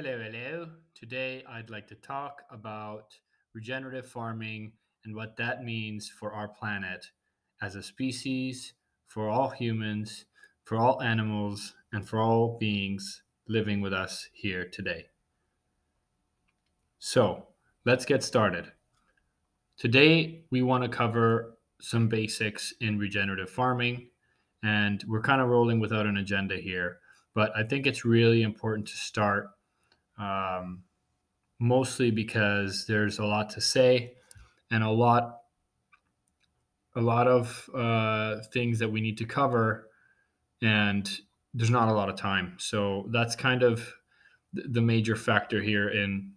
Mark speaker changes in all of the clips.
Speaker 1: Hello, hello. Today I'd like to talk about regenerative farming and what that means for our planet as a species, for all humans, for all animals, and for all beings living with us here today. So, let's get started. Today we want to cover some basics in regenerative farming, and we're kind of rolling without an agenda here, but I think it's really important to start um, mostly because there's a lot to say and a lot a lot of uh, things that we need to cover and there's not a lot of time. So that's kind of the major factor here in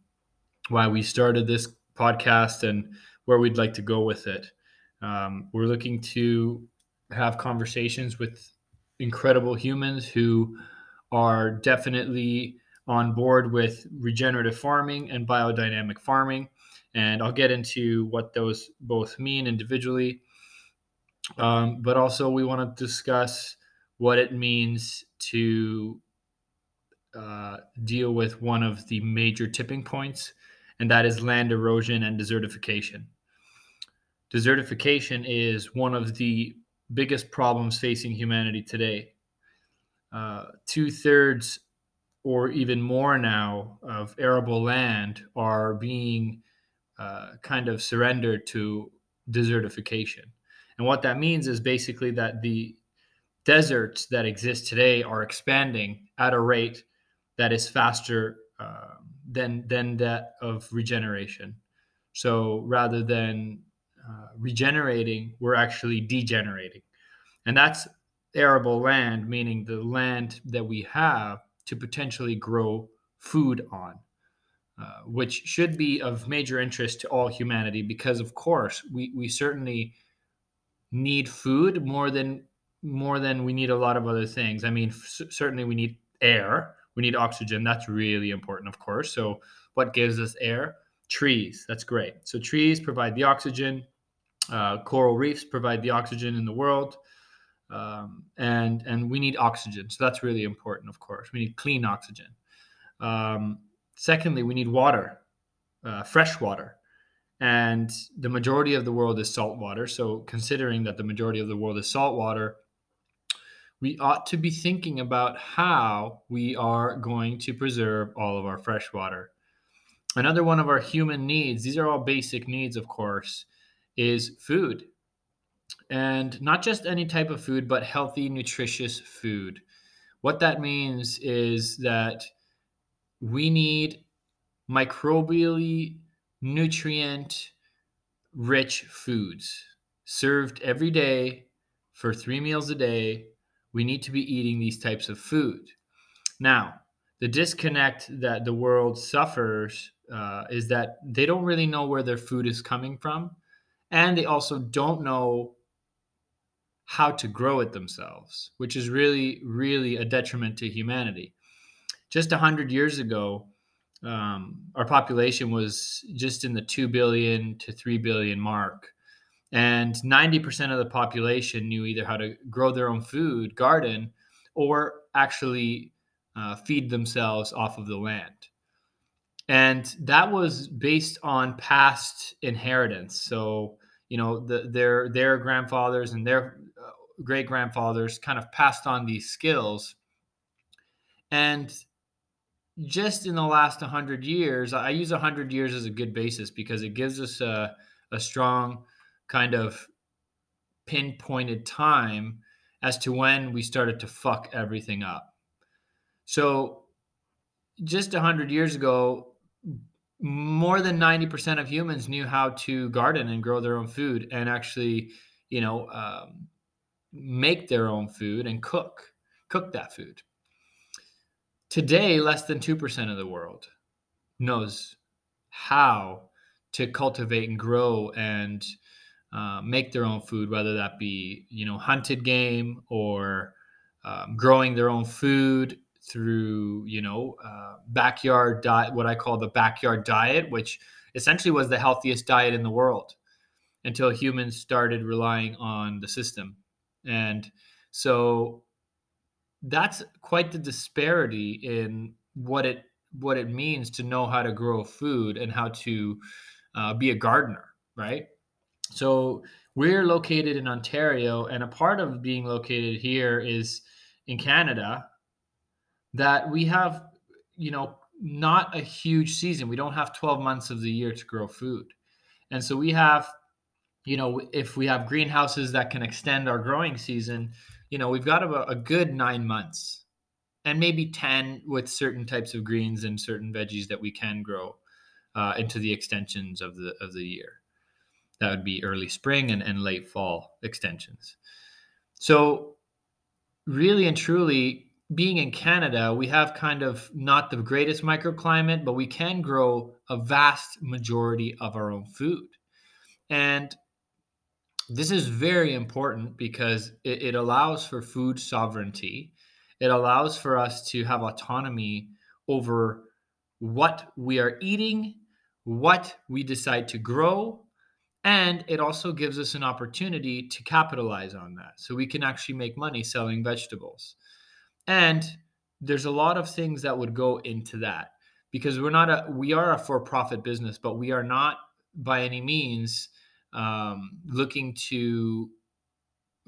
Speaker 1: why we started this podcast and where we'd like to go with it. Um, we're looking to have conversations with incredible humans who are definitely on board with regenerative farming and biodynamic farming. And I'll get into what those both mean individually. Um, but also, we want to discuss what it means to uh, deal with one of the major tipping points, and that is land erosion and desertification. Desertification is one of the biggest problems facing humanity today. Uh, Two thirds or even more now of arable land are being uh, kind of surrendered to desertification. And what that means is basically that the deserts that exist today are expanding at a rate that is faster uh, than than that of regeneration. So rather than uh, regenerating, we're actually degenerating, and that's arable land, meaning the land that we have to potentially grow food on, uh, which should be of major interest to all humanity because, of course, we, we certainly need food more than more than we need a lot of other things. I mean, f- certainly we need air, we need oxygen. That's really important, of course. So, what gives us air? Trees. That's great. So, trees provide the oxygen. Uh, coral reefs provide the oxygen in the world um, and and we need oxygen. So that's really important, of course. We need clean oxygen. Um, secondly, we need water, uh, fresh water, and the majority of the world is salt water. So considering that the majority of the world is salt water, we ought to be thinking about how we are going to preserve all of our fresh water. Another one of our human needs, these are all basic needs, of course, is food and not just any type of food, but healthy, nutritious food. What that means is that we need microbially nutrient rich foods served every day for three meals a day. We need to be eating these types of food. Now, the disconnect that the world suffers uh, is that they don't really know where their food is coming from. And they also don't know how to grow it themselves, which is really, really a detriment to humanity. Just 100 years ago, um, our population was just in the 2 billion to 3 billion mark. And 90% of the population knew either how to grow their own food, garden, or actually uh, feed themselves off of the land. And that was based on past inheritance. So, you know, the, their their grandfathers and their great grandfathers kind of passed on these skills. And just in the last 100 years, I use 100 years as a good basis because it gives us a, a strong kind of pinpointed time as to when we started to fuck everything up. So, just 100 years ago, more than 90% of humans knew how to garden and grow their own food and actually, you know, um, make their own food and cook cook that food. Today, less than 2% of the world knows how to cultivate and grow and uh, make their own food, whether that be you know hunted game or um, growing their own food through you know uh, backyard diet, what I call the backyard diet, which essentially was the healthiest diet in the world until humans started relying on the system and so that's quite the disparity in what it what it means to know how to grow food and how to uh, be a gardener, right? So we're located in Ontario, and a part of being located here is in Canada that we have, you know, not a huge season. We don't have 12 months of the year to grow food. And so we have, you know, if we have greenhouses that can extend our growing season, you know, we've got about a good nine months and maybe 10 with certain types of greens and certain veggies that we can grow uh, into the extensions of the of the year. That would be early spring and, and late fall extensions. So really and truly, being in Canada, we have kind of not the greatest microclimate, but we can grow a vast majority of our own food. And this is very important because it, it, allows for food sovereignty. It allows for us to have autonomy over what we are eating, what we decide to grow, and it also gives us an opportunity to capitalize on that. So we can actually make money selling vegetables. And there's a lot of things that would go into that because we're not a we are a for-profit business, but we are not by any means um, looking to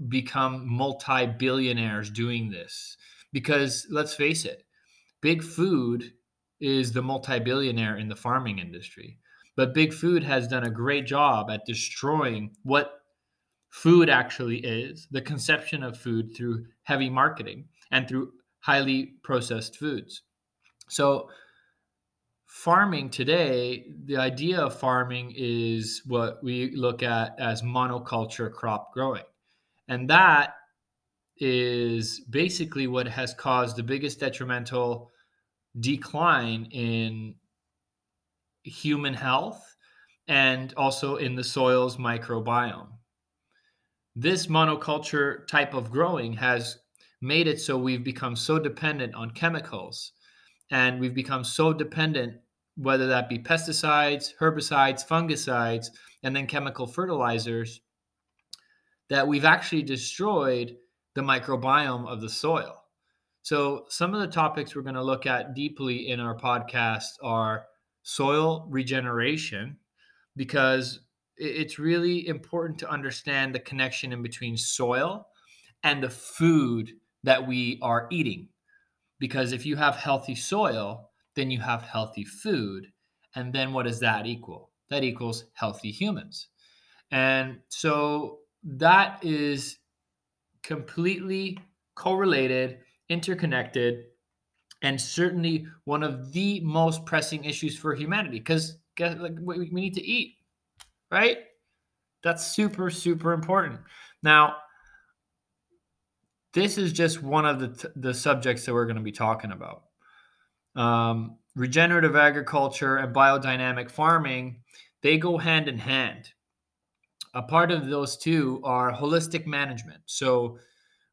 Speaker 1: become multi-billionaires doing this because let's face it big food is the multi-billionaire in the farming industry but big food has done a great job at destroying what food actually is the conception of food through heavy marketing and through highly processed foods. So, farming today, the idea of farming is what we look at as monoculture crop growing. And that is basically what has caused the biggest detrimental decline in human health and also in the soil's microbiome. This monoculture type of growing has made it so we've become so dependent on chemicals and we've become so dependent whether that be pesticides herbicides fungicides and then chemical fertilizers that we've actually destroyed the microbiome of the soil so some of the topics we're going to look at deeply in our podcast are soil regeneration because it's really important to understand the connection in between soil and the food that we are eating. Because if you have healthy soil, then you have healthy food. And then what does that equal? That equals healthy humans. And so that is completely correlated, interconnected, and certainly one of the most pressing issues for humanity because like, we need to eat, right? That's super, super important. Now, this is just one of the, t- the subjects that we're going to be talking about. Um, regenerative agriculture and biodynamic farming, they go hand in hand. A part of those two are holistic management. So,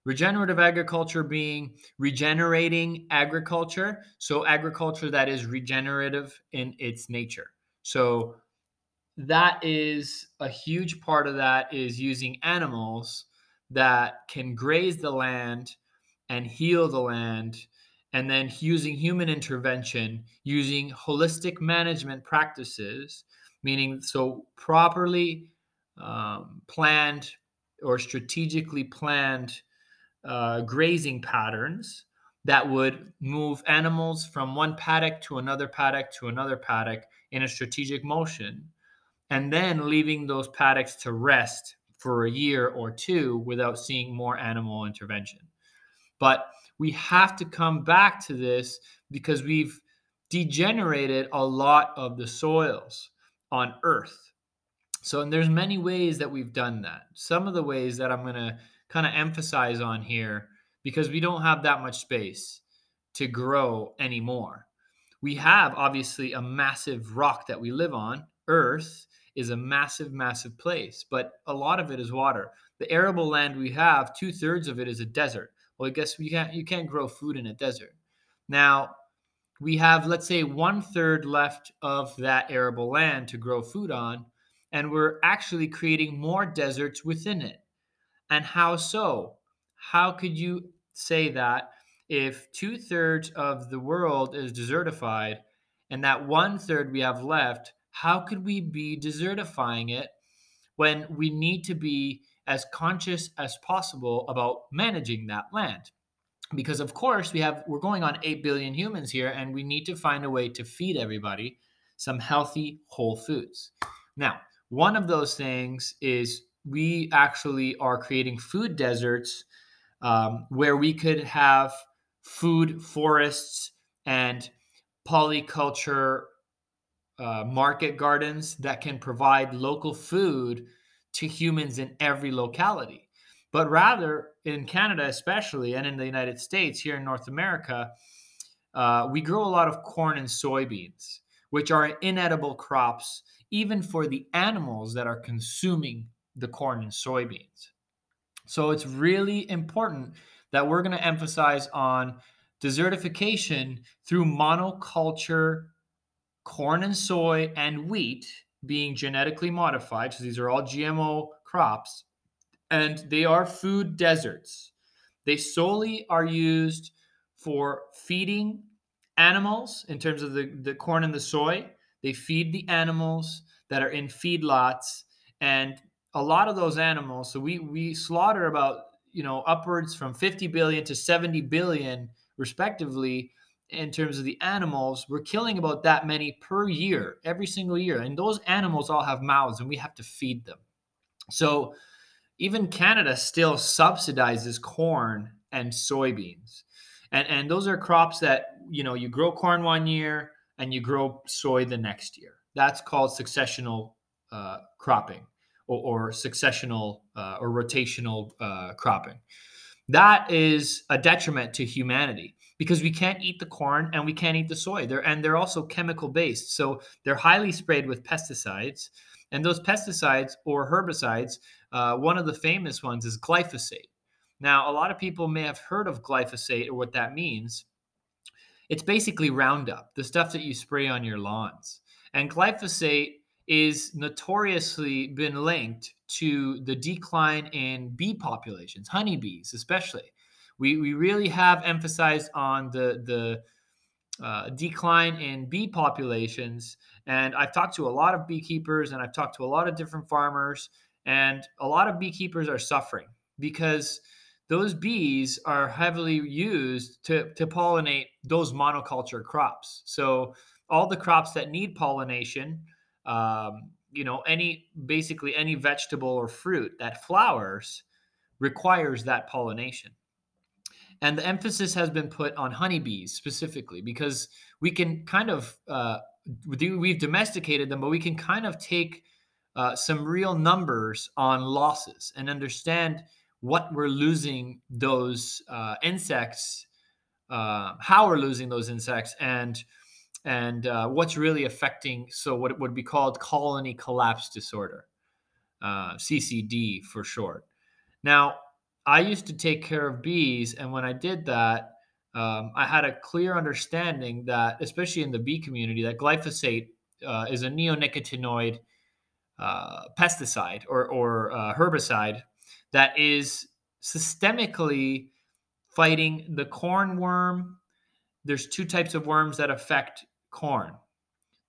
Speaker 1: regenerative agriculture being regenerating agriculture. So, agriculture that is regenerative in its nature. So, that is a huge part of that is using animals that can graze the land and heal the land and then using human intervention using holistic management practices meaning so properly um, planned or strategically planned uh, grazing patterns that would move animals from one paddock to another paddock to another paddock in a strategic motion and then leaving those paddocks to rest for a year or two without seeing more animal intervention. But we have to come back to this because we've degenerated a lot of the soils on earth. So and there's many ways that we've done that. Some of the ways that I'm going to kind of emphasize on here because we don't have that much space to grow anymore. We have obviously a massive rock that we live on, earth, is a massive, massive place, but a lot of it is water. The arable land we have, two thirds of it is a desert. Well, I guess you can't you can't grow food in a desert. Now, we have let's say one third left of that arable land to grow food on, and we're actually creating more deserts within it. And how so? How could you say that if two thirds of the world is desertified and that one third we have left, how could we be desertifying it when we need to be as conscious as possible about managing that land? Because of course we have we're going on 8 billion humans here and we need to find a way to feed everybody some healthy whole foods. Now, one of those things is we actually are creating food deserts um, where we could have food forests and polyculture uh, market gardens that can provide local food to humans in every locality. But rather, in Canada, especially, and in the United States, here in North America, uh, we grow a lot of corn and soybeans, which are inedible crops, even for the animals that are consuming the corn and soybeans. So it's really important that we're going to emphasize on desertification through monoculture corn and soy and wheat being genetically modified. So these are all GMO crops, and they are food deserts. They solely are used for feeding animals in terms of the, the corn and the soy. They feed the animals that are in feedlots. And a lot of those animals, so we we slaughter about you know upwards from 50 billion to 70 billion respectively in terms of the animals we're killing about that many per year every single year. And those animals all have mouths and we have to feed them. So even canada still subsidizes corn and soybeans. And and those are crops that you know you grow corn one year and you grow soy the next year. That's called successional uh, cropping or, or successional uh, or rotational uh, cropping. That is a detriment to humanity because we can't eat the corn and we can't eat the soy. They're, and they're also chemical based. So they're highly sprayed with pesticides. And those pesticides or herbicides, uh, one of the famous ones is glyphosate. Now, a lot of people may have heard of glyphosate or what that means. It's basically Roundup, the stuff that you spray on your lawns. And glyphosate is notoriously been linked to the decline in bee populations, honeybees especially. We, we really have emphasized on the, the uh, decline in bee populations. And I've talked to a lot of beekeepers and I've talked to a lot of different farmers, and a lot of beekeepers are suffering because those bees are heavily used to, to pollinate those monoculture crops. So, all the crops that need pollination um, you know any basically any vegetable or fruit that flowers requires that pollination and the emphasis has been put on honeybees specifically because we can kind of uh, we've domesticated them but we can kind of take uh, some real numbers on losses and understand what we're losing those uh, insects uh, how we're losing those insects and and uh, what's really affecting so what would be called colony collapse disorder uh, ccd for short. Now i used to take care of bees and when i did that um, i had a clear understanding that especially in the bee community that glyphosate uh, is a neonicotinoid uh, pesticide or, or uh, herbicide that is systemically fighting the corn worm there's two types of worms that affect corn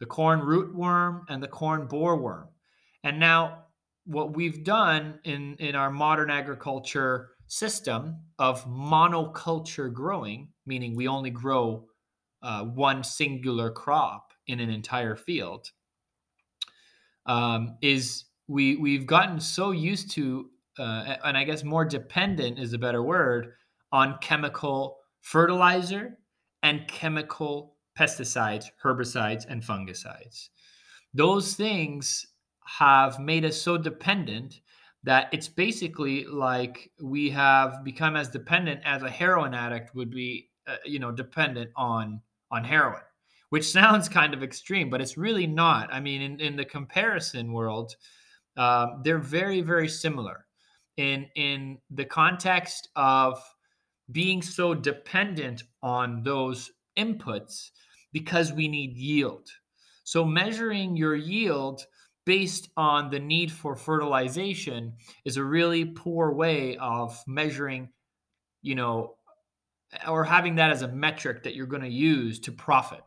Speaker 1: the corn rootworm and the corn bollworm. And now, what we've done in, in our modern agriculture system of monoculture growing, meaning we only grow uh, one singular crop in an entire field, um, is we we've gotten so used to, uh, and I guess more dependent is a better word, on chemical fertilizer and chemical pesticides, herbicides, and fungicides. Those things have made us so dependent that it's basically like we have become as dependent as a heroin addict would be, uh, you know, dependent on on heroin, which sounds kind of extreme, but it's really not. I mean, in, in the comparison world, um, they're very, very similar. In in the context of being so dependent on those inputs because we need yield. So measuring your yield based on the need for fertilization is a really poor way of measuring, you know, or having that as a metric that you're going to use to profit.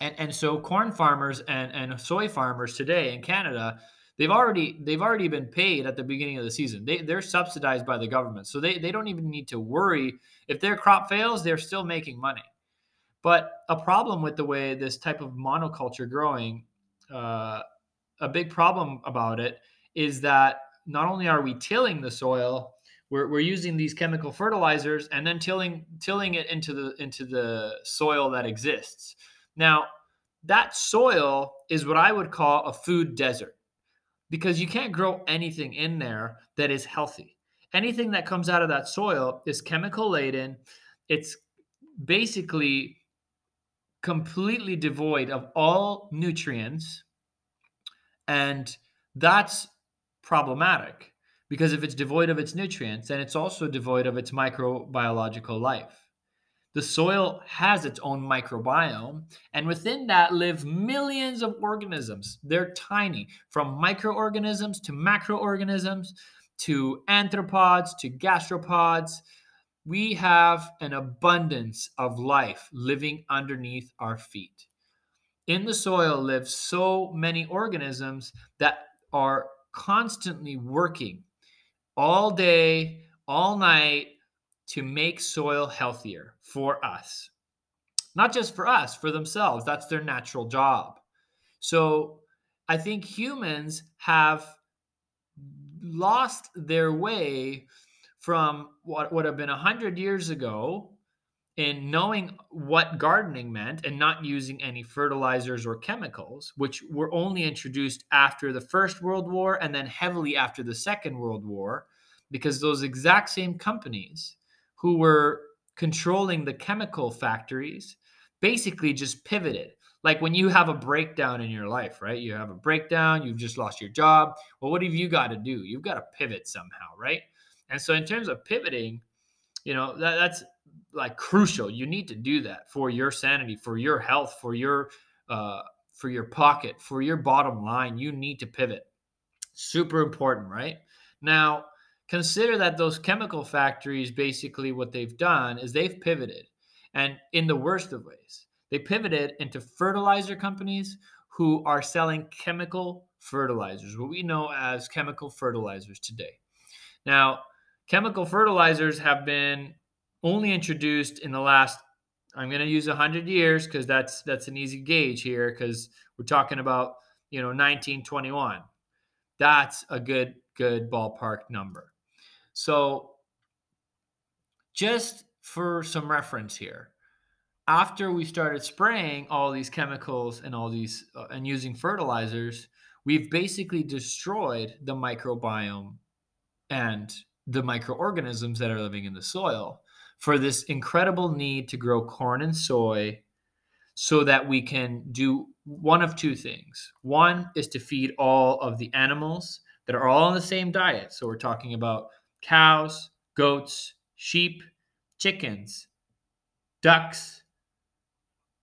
Speaker 1: And, and so corn farmers and, and soy farmers today in Canada, they've already they've already been paid at the beginning of the season. They, they're subsidized by the government. So they, they don't even need to worry. If their crop fails, they're still making money. But a problem with the way this type of monoculture growing, uh, a big problem about it is that not only are we tilling the soil, we're, we're using these chemical fertilizers and then tilling tilling it into the into the soil that exists. Now, that soil is what I would call a food desert because you can't grow anything in there that is healthy. Anything that comes out of that soil is chemical laden. It's basically completely devoid of all nutrients. And that's problematic because if it's devoid of its nutrients, then it's also devoid of its microbiological life. The soil has its own microbiome, and within that live millions of organisms. They're tiny, from microorganisms to macroorganisms to anthropods to gastropods. We have an abundance of life living underneath our feet. In the soil live so many organisms that are constantly working all day, all night to make soil healthier for us. Not just for us, for themselves. That's their natural job. So I think humans have lost their way from what would have been 100 years ago in knowing what gardening meant and not using any fertilizers or chemicals, which were only introduced after the First World War and then heavily after the Second World War, because those exact same companies who were controlling the chemical factories basically just pivoted. Like when you have a breakdown in your life, right? You have a breakdown, you've just lost your job. Well, what have you got to do? You've got to pivot somehow, right? And so, in terms of pivoting, you know, that, that's like crucial. You need to do that for your sanity, for your health, for your uh, for your pocket, for your bottom line. You need to pivot. Super important, right? Now, consider that those chemical factories basically what they've done is they've pivoted, and in the worst of ways, they pivoted into fertilizer companies who are selling chemical fertilizers, what we know as chemical fertilizers today. Now, chemical fertilizers have been only introduced in the last i'm going to use 100 years because that's that's an easy gauge here because we're talking about you know 1921 that's a good good ballpark number. So just for some reference here after we started spraying all these chemicals and all these uh, and using fertilizers we've basically destroyed the microbiome and the microorganisms that are living in the soil for this incredible need to grow corn and soy so that we can do one of two things. One is to feed all of the animals that are all on the same diet. So we're talking about cows, goats, sheep, chickens, ducks,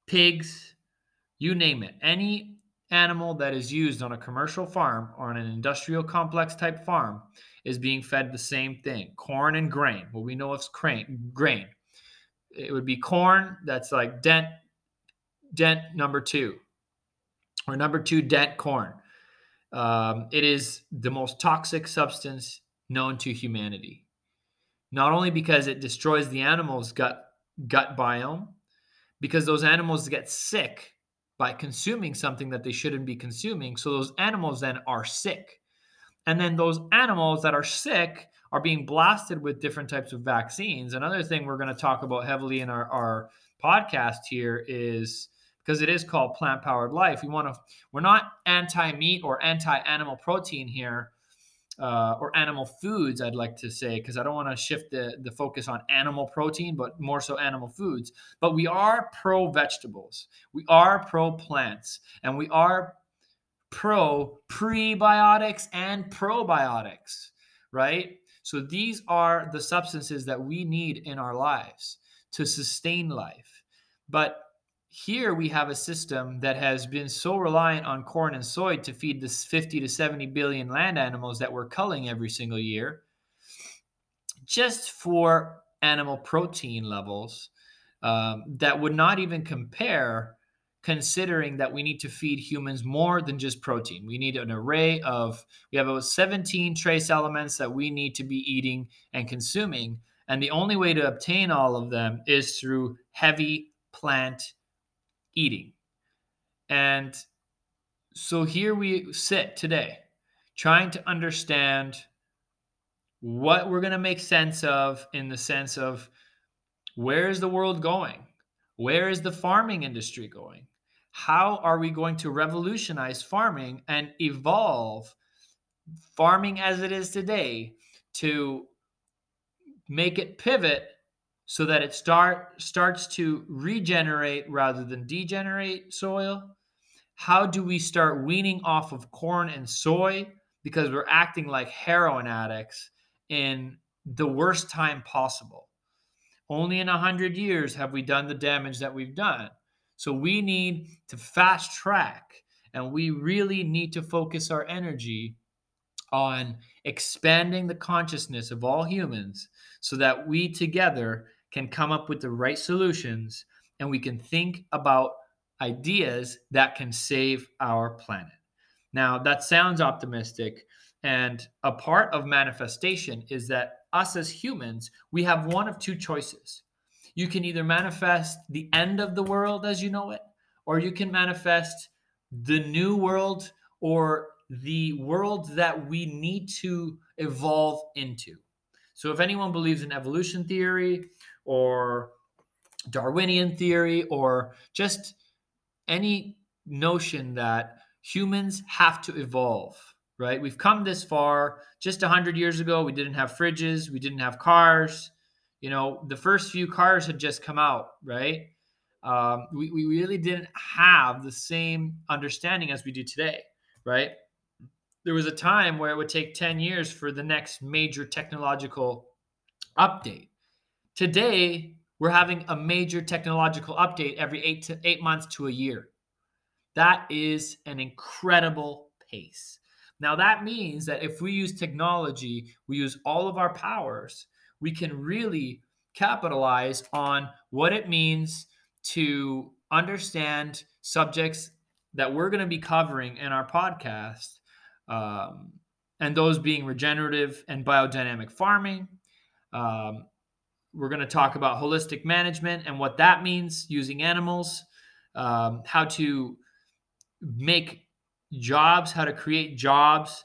Speaker 1: pigs, you name it. Any animal that is used on a commercial farm or on an industrial complex type farm is being fed the same thing corn and grain. Well, we know it's grain. grain. It would be corn that's like dent, dent number two, or number two dent corn. Um, it is the most toxic substance known to humanity. Not only because it destroys the animal's gut gut biome, because those animals get sick by consuming something that they shouldn't be consuming. So those animals then are sick. And then those animals that are sick are being blasted with different types of vaccines. Another thing we're going to talk about heavily in our, our podcast here is because it is called plant powered life. We want to, we're not anti meat or anti animal protein here uh, or animal foods, I'd like to say, because I don't want to shift the, the focus on animal protein, but more so animal foods. But we are pro vegetables, we are pro plants, and we are pro prebiotics and probiotics, right? So these are the substances that we need in our lives to sustain life. But here we have a system that has been so reliant on corn and soy to feed this 50 to 70 billion land animals that we're culling every single year just for animal protein levels um, that would not even compare considering that we need to feed humans more than just protein. We need an array of, we have about 17 trace elements that we need to be eating and consuming. And the only way to obtain all of them is through heavy plant eating. And so here we sit today, trying to understand what we're going to make sense of in the sense of where is the world going? Where is the farming industry going? How are we going to revolutionize farming and evolve farming as it is today to make it pivot so that it start starts to regenerate rather than degenerate soil? How do we start weaning off of corn and soy because we're acting like heroin addicts in the worst time possible? Only in a hundred years have we done the damage that we've done. So we need to fast track and we really need to focus our energy on expanding the consciousness of all humans so that we together can come up with the right solutions and we can think about ideas that can save our planet. Now, that sounds optimistic. And a part of manifestation is that us as humans, we have one of two choices. You can either manifest the end of the world as you know it, or you can manifest the new world or the world that we need to evolve into. So, if anyone believes in evolution theory or Darwinian theory or just any notion that humans have to evolve, right? We've come this far. Just 100 years ago, we didn't have fridges, we didn't have cars. You know, the first few cars had just come out, right? Um, we, we really didn't have the same understanding as we do today, right? There was a time where it would take 10 years for the next major technological update. Today, we're having a major technological update every eight to eight months to a year. That is an incredible pace. Now, that means that if we use technology, we use all of our powers, we can really capitalize on what it means to understand subjects that we're going to be covering in our podcast, um, and those being regenerative and biodynamic farming. Um, we're going to talk about holistic management and what that means using animals, um, how to make jobs, how to create jobs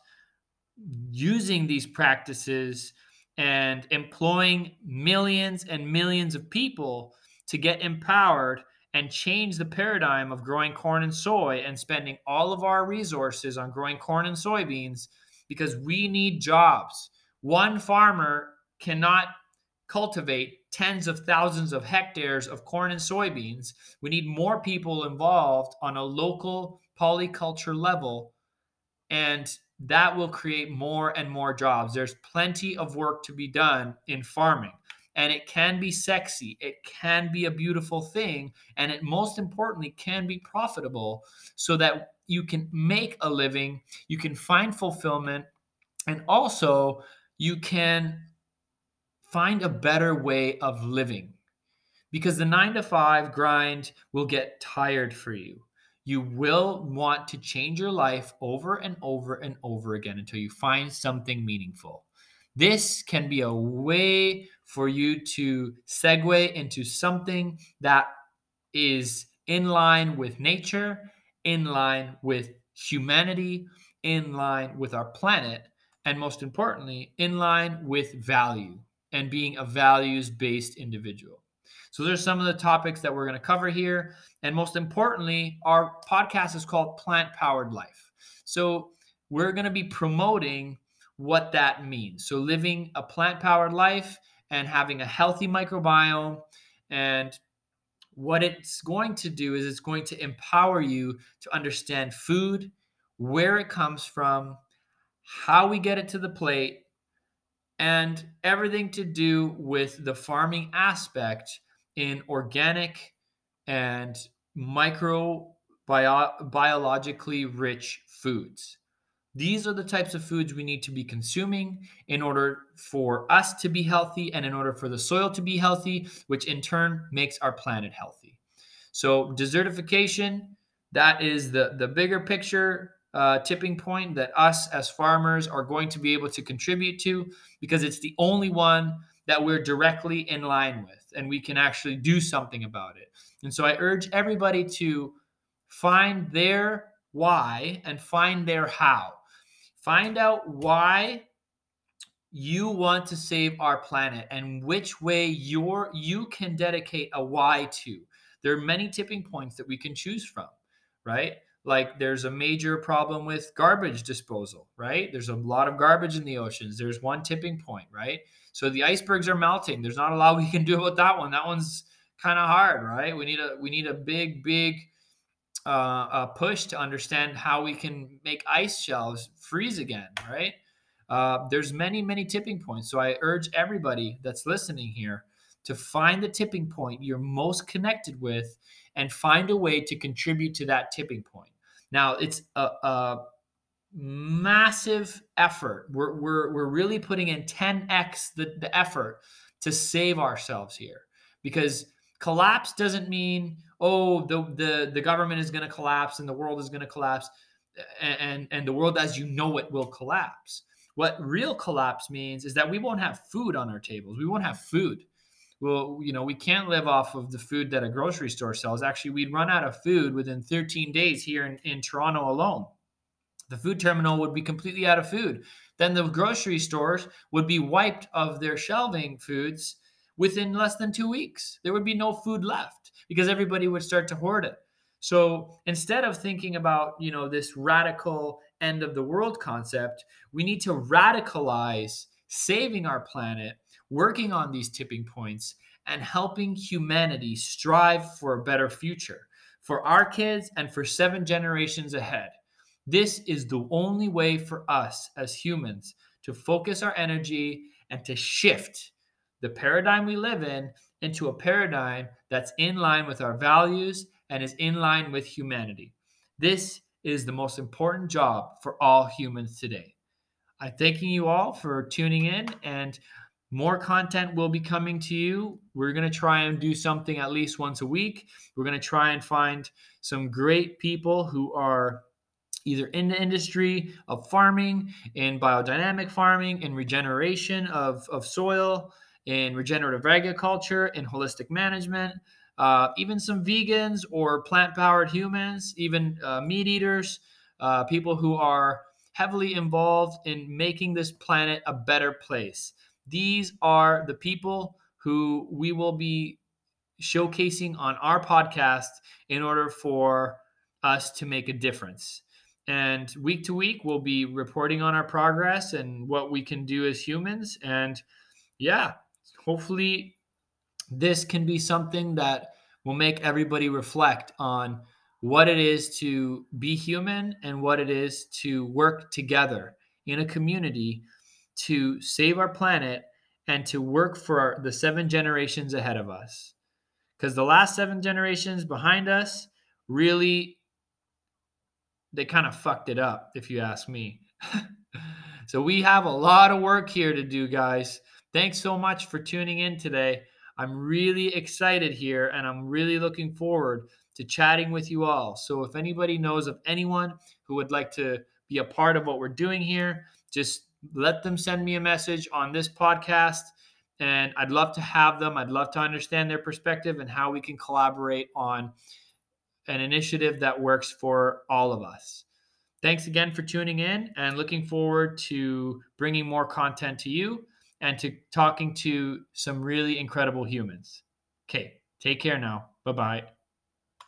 Speaker 1: using these practices and employing millions and millions of people to get empowered and change the paradigm of growing corn and soy and spending all of our resources on growing corn and soybeans because we need jobs. One farmer cannot cultivate tens of thousands of hectares of corn and soybeans. We need more people involved on a local polyculture level. And that will create more and more jobs. There's plenty of work to be done in farming. And it can be sexy. It can be a beautiful thing. And it most importantly can be profitable so that you can make a living, you can find fulfillment, and also you can find a better way of living. Because the nine to five grind will get tired for you you will want to change your life over and over and over again until you find something meaningful. This can be a way for you to segue into something that is in line with nature, in line with humanity, in line with our planet, and most importantly, in line with value and being a values based individual. So there's some of the topics that we're going to cover here. And most importantly, our podcast is called Plant Powered Life. So we're going to be promoting what that means. So living a plant powered life and having a healthy microbiome and what it's going to do is it's going to empower you to understand food, where it comes from, how we get it to the plate, and everything to do with the farming aspect in organic and microbiologically rich foods. These are the types of foods we need to be consuming in order for us to be healthy and in order for the soil to be healthy, which in turn makes our planet healthy. So desertification, that is the the bigger picture uh, tipping point that us as farmers are going to be able to contribute to because it's the only one that we're directly in line with and we can actually do something about it. And so I urge everybody to find their why and find their how. Find out why you want to save our planet and which way your you can dedicate a why to. There are many tipping points that we can choose from, right? Like there's a major problem with garbage disposal, right? There's a lot of garbage in the oceans. There's one tipping point, right? So the icebergs are melting. There's not a lot we can do about that one. That one's kind of hard, right? We need a we need a big big uh, a push to understand how we can make ice shelves freeze again, right? Uh, there's many, many tipping points. So I urge everybody that's listening here to find the tipping point you're most connected with and find a way to contribute to that tipping point. Now, it's a, a massive effort. We're, we're, we're really putting in 10x the, the effort to save ourselves here because collapse doesn't mean oh the the, the government is going to collapse and the world is going to collapse and, and and the world as you know it will collapse. What real collapse means is that we won't have food on our tables. We won't have food well you know we can't live off of the food that a grocery store sells actually we'd run out of food within 13 days here in, in toronto alone the food terminal would be completely out of food then the grocery stores would be wiped of their shelving foods within less than two weeks. There would be no food left because everybody would start to hoard it. So instead of thinking about, you know, this radical end of the world concept, we need to radicalize saving our planet, working on these tipping points, and helping humanity strive for a better future for our kids and for seven generations ahead. This is the only way for us as humans to focus our energy and to shift the paradigm we live in into a paradigm that's in line with our values and is in line with humanity. This is the most important job for all humans today. I'm thanking you all for tuning in and more content will be coming to you. We're going to try and do something at least once a week. We're going to try and find some great people who are either in the industry of farming, in biodynamic farming, in regeneration of, of soil, in regenerative agriculture, in holistic management, uh, even some vegans or plant powered humans, even uh, meat eaters, uh, people who are heavily involved in making this planet a better place. These are the people who we will be showcasing on our podcast in order for us to make a difference. And week to week, we'll be reporting on our progress and what we can do as humans. And yeah, hopefully this can be something that will make everybody reflect on what it is to be human and what it is to work together in a community to save our planet and to work for our, the seven generations ahead of us. Because the last seven generations behind us really, they kind of fucked it up, if you ask me. so we have a lot of work here to do, guys. Thanks so much for tuning in today. I'm really excited here and I'm really looking forward to chatting with you all. So, if anybody knows of anyone who would like to be a part of what we're doing here, just let them send me a message on this podcast. And I'd love to have them. I'd love to understand their perspective and how we can collaborate on an initiative that works for all of us. Thanks again for tuning in and looking forward to bringing more content to you and to talking to some really incredible humans. Okay, take care now. Bye bye.